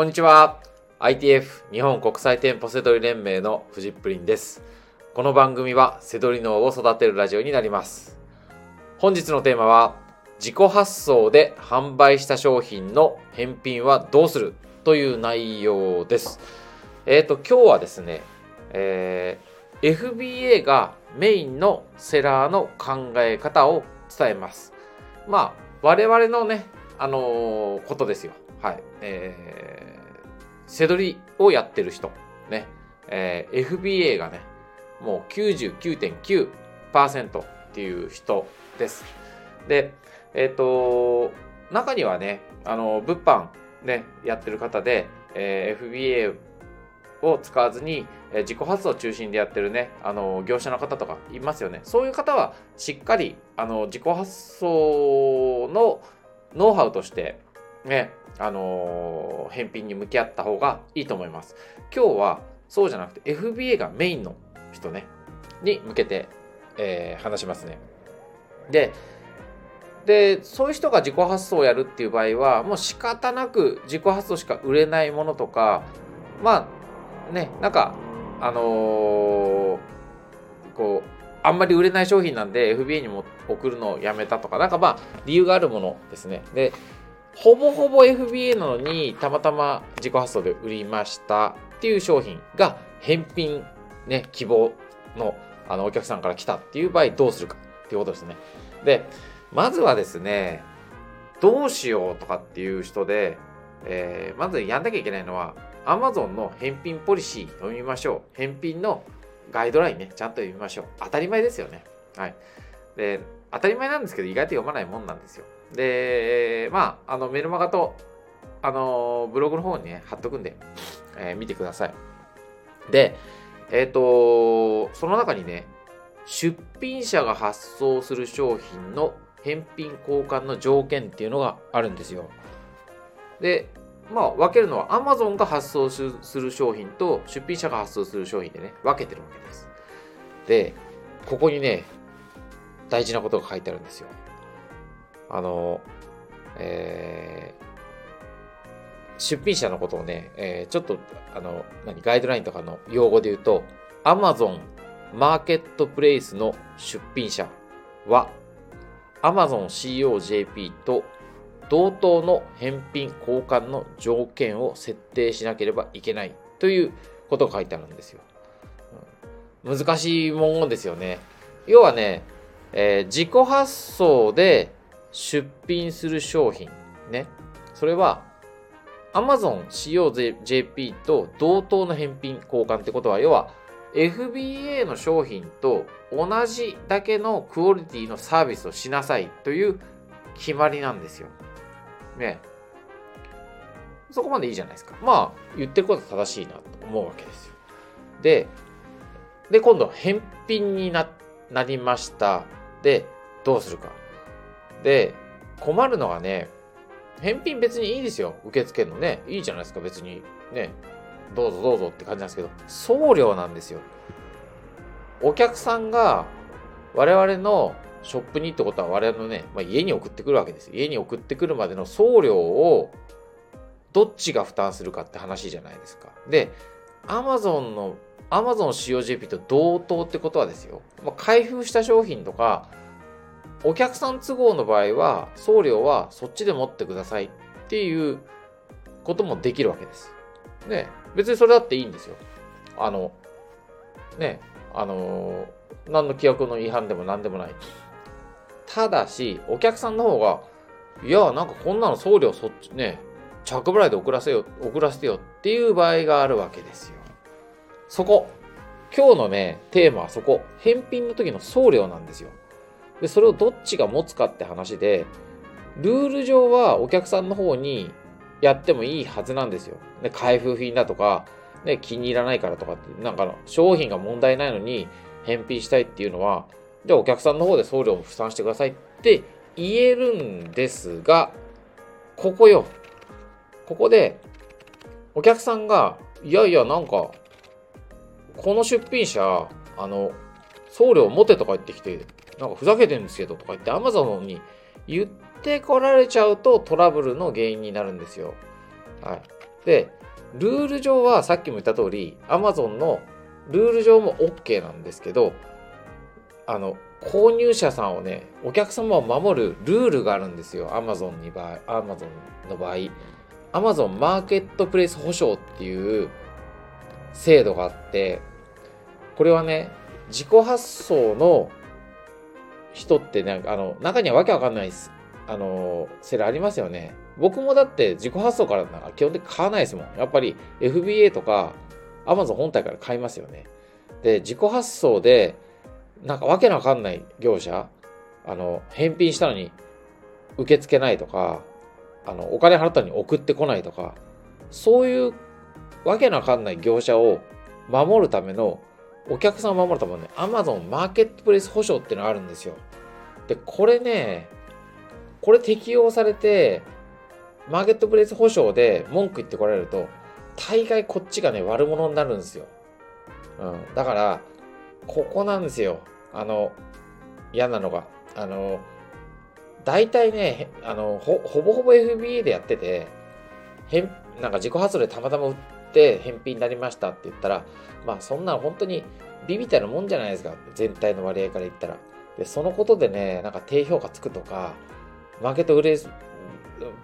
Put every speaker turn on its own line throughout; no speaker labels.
こんにちは。ITF 日本国際店舗セドリ連盟のフジップリンです。この番組はセドリ脳を育てるラジオになります。本日のテーマは自己発送で販売した商品の返品はどうする？という内容です。えっ、と、今日はですね、えー FBA がメインのセラーの考え方を伝えます。まあ、我々のね、あのーことですよ。はい。えー、セドリをやってる人、ね、えー FBA がね、もう99.9%っていう人です。で、えっ、と、中にはね、あの、物販ね、やってる方で、えー FBA を使わずに、えー自己発動中心でやってるね、あの、業者の方とかいますよね。そういう方は、しっかり、あの、自己発送のノウハウとして、ね、あのー返品に向き合った方がいいと思います。今日は、そうじゃなくて、FBA がメインの人ね、に向けて、えー話しますね。で、で、そういう人が自己発送をやるっていう場合は、もう仕方なく自己発送しか売れないものとか、まあ、ね、なんか、あのーこう、あんまり売れない商品なんで FBA にも送るのをやめたとか、なんかまあ、理由があるものですね。で、ほぼほぼ FBA なのに、たまたま自己発送で売りましたっていう商品が返品、ね、希望のあのお客さんから来たっていう場合どうするかっていうことですね。で、まずはですね、どうしようとかっていう人で、えーまずやんなきゃいけないのは、Amazon の返品ポリシー読みましょう。返品のガイドラインね、ちゃんと読みましょう。当たり前ですよね。はい。で、当たり前なんですけど、意外と読まないもんなんですよ。で、まあ、あの、メルマガと、あの、ブログの方にね、貼っとくんで、えー見てください。で、えっ、と、その中にね、出品者が発送する商品の返品交換の条件っていうのがあるんですよ。で、まあ、分けるのは Amazon が発送する商品と出品者が発送する商品でね、分けてるわけです。で、ここにね、大事なことが書いてあるんですよ。あの、えー出品者のことをね、えーちょっと、あの、何、ガイドラインとかの用語で言うと、Amazon マーケットプレイスの出品者は、Amazon COJP と同等の返品交換の条件を設定しなければいけないということが書いてあるんですよ。難しい文言ですよね。要はね、えー自己発送で出品する商品ね。それは Amazon COJP と同等の返品交換ってことは、要は FBA の商品と同じだけのクオリティのサービスをしなさいという決まりなんですよ。ね。そこまでいいじゃないですか。まあ、言ってることは正しいなと思うわけですよ。で、で、今度、返品にななりました。で、どうするか。で、困るのがね、返品別にいいですよ。受付のね。いいじゃないですか、別に。ね。どうぞどうぞって感じなんですけど、送料なんですよ。お客さんが我々のショップにってことは我々のね、まあ、家に送ってくるわけです。家に送ってくるまでの送料をどっちが負担するかって話じゃないですか。で、Amazon の Amazon COJP と同等ってことはですよ、まあ、開封した商品とか、お客さん都合の場合は、送料はそっちで持ってくださいっていうこともできるわけです。ね、別にそれだっていいんですよ。あの、ね、あの、何の規約の違反でも何でもない。ただし、お客さんの方が、いや、なんかこんなの送料そっちね、着払いで送らせよ、送らせてよっていう場合があるわけですよ。そこ。今日のね、テーマはそこ。返品の時の送料なんですよ。で、それをどっちが持つかって話で、ルール上はお客さんの方にやってもいいはずなんですよ。ね、開封品だとか、ね、気に入らないからとかって、なんか商品が問題ないのに返品したいっていうのは、じゃあお客さんの方で送料を負担してくださいって言えるんですが、ここよ。ここで、お客さんが、いやいや、なんか、この出品者、あの、送料持てとか言ってきて、なんかふざけてるんですけどとか言って Amazon に言ってこられちゃうとトラブルの原因になるんですよ。はい。で、ルール上はさっきも言った通り、Amazon のルール上も OK なんですけど、あの、購入者さんをね、お客様を守るルールがあるんですよ。Amazon に場合、Amazon の場合。Amazon マーケットプレイス保証っていう制度があって、これはね、自己発送の人ってね、あの、中にはわけわかんないです。あの、セルありますよね。僕もだって自己発送からなんか基本的に買わないですもん。やっぱり FBA とか Amazon 本体から買いますよね。で、自己発送で、なんかわけのわかんない業者、あの、返品したのに受け付けないとか、あの、お金払ったのに送ってこないとか、そういうわけのわかんない業者を守るための、お客さんを守るためのね、Amazon マーケットプレイス保証っていうのがあるんですよ。で、これね、これ適用されて、マーケットプレイス保証で文句言ってこられると、大概こっちがね、悪者になるんですよ。うん。だから、ここなんですよ。あの、嫌なのが。あの、大体ね、あの、ほ、ほぼほぼ FBA でやってて、へん、なんか自己発動でたまたま売って返品になりましたって言ったら、まあそんな本当に美みたいなもんじゃないですか。全体の割合から言ったら。で、そのことでね、なんか低評価つくとか、マーケットプレイス、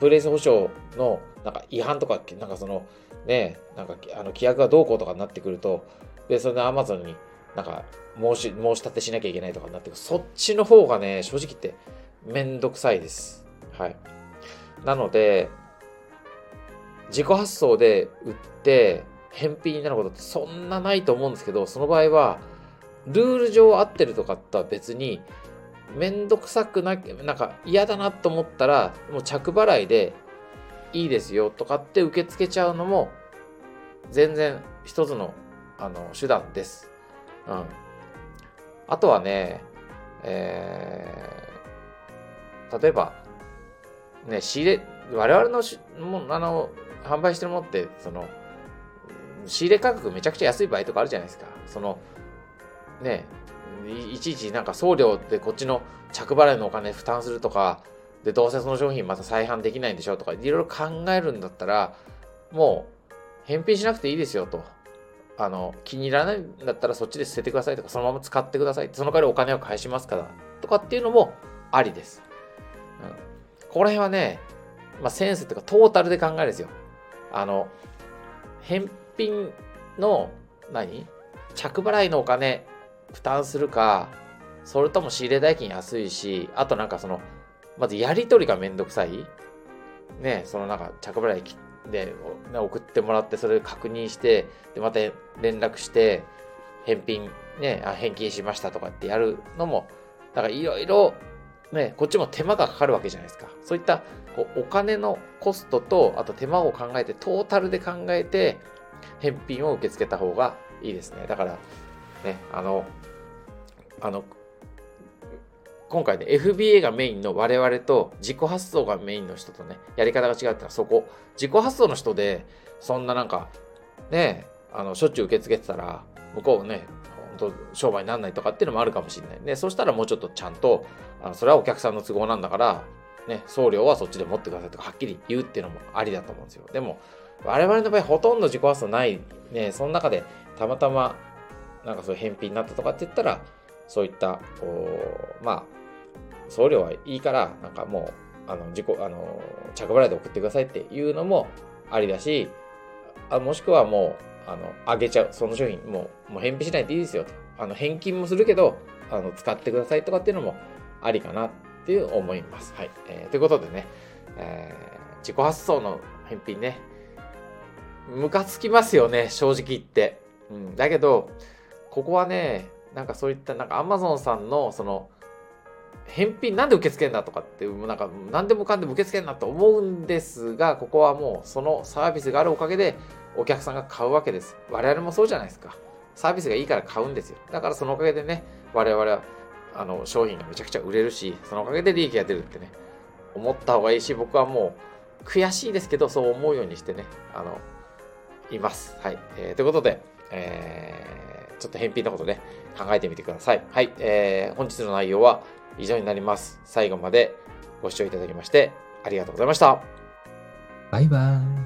プレイス保証のなんか違反とか、なんかその、ね、なんかあの規約がどうこうとかになってくると、で、それで Amazon になんか申し、申し立てしなきゃいけないとかになってくる。そっちの方がね、正直言ってめんどくさいです。はい。なので、自己発送で売って返品になることってそんなないと思うんですけど、その場合は、ルール上合ってるとかとは別に、めんどくさくな、なんか嫌だなと思ったら、もう着払いでいいですよとかって受け付けちゃうのも、全然一つのあの手段です。うん。あとはね、えー、例えば、ね、仕入れ、我々のしもあの販売してるものって、その、仕入れ価格めちゃくちゃ安い場合とかあるじゃないですか。その、ね、いちいちなんか送料ってこっちの着払いのお金負担するとか、で、どうせその商品また再販できないんでしょとか、いろいろ考えるんだったら、もう、返品しなくていいですよと。あの、気に入らないんだったらそっちで捨ててくださいとか、そのまま使ってください。その代わりお金を返しますから。とかっていうのもありです。うん。ここら辺はね、まあ、センスっていうかトータルで考えるんですよ。あの、返品の何、着払いのお金負担するか、それとも仕入れ代金安いし、あとなんかその、まずやり取りがめんどくさい。ね、そのなんか着払いで送ってもらってそれ確認してでまた連絡して返品ねあ返金しましたとかってやるのもだからいろいろねこっちも手間がかかるわけじゃないですかそういったこうお金のコストとあと手間を考えてトータルで考えて返品を受け付けた方がいいですねだからねあのあの今回ね、FBA がメインの我々と自己発想がメインの人とね、やり方が違うってのはそこ。自己発想の人で、そんななんか、ね、あの、しょっちゅう受け付けてたら、向こうね、本当商売にならないとかっていうのもあるかもしれない。ね、そしたらもうちょっとちゃんと、あそれはお客さんの都合なんだから、ね、送料はそっちで持ってくださいとかはっきり言うっていうのもありだと思うんですよ。でも、我々の場合ほとんど自己発想ない、ね、その中でたまたまなんかそういう返品になったとかって言ったら、そういった、こう、まあ、送料はいいから、なんかもう、あの、自己、あの、着払いで送ってくださいっていうのもありだし、あもしくはもう、あの、あげちゃう。その商品、もう、もう返品しないでいいですよと。あの、返金もするけど、あの、使ってくださいとかっていうのもありかなっていう思います。はい。えー、ということでね、えー、自己発送の返品ね、ムカつきますよね、正直言って。うん。だけど、ここはね、なんかそういった、なんか Amazon さんの、その、返品なんで受け付けんだとかって、なんか何でもかんでも受け付けんなと思うんですが、ここはもうそのサービスがあるおかげでお客さんが買うわけです。我々もそうじゃないですか。サービスがいいから買うんですよ。だからそのおかげでね、我々はあの商品がめちゃくちゃ売れるし、そのおかげで利益が出るってね、思った方がいいし、僕はもう悔しいですけど、そう思うようにしてね、あの、います。はい。えー、ということで、えー、ちょっと返品のことね、考えてみてください。はい。えー、本日の内容は、以上になります。最後までご視聴いただきましてありがとうございました。
バイバイ。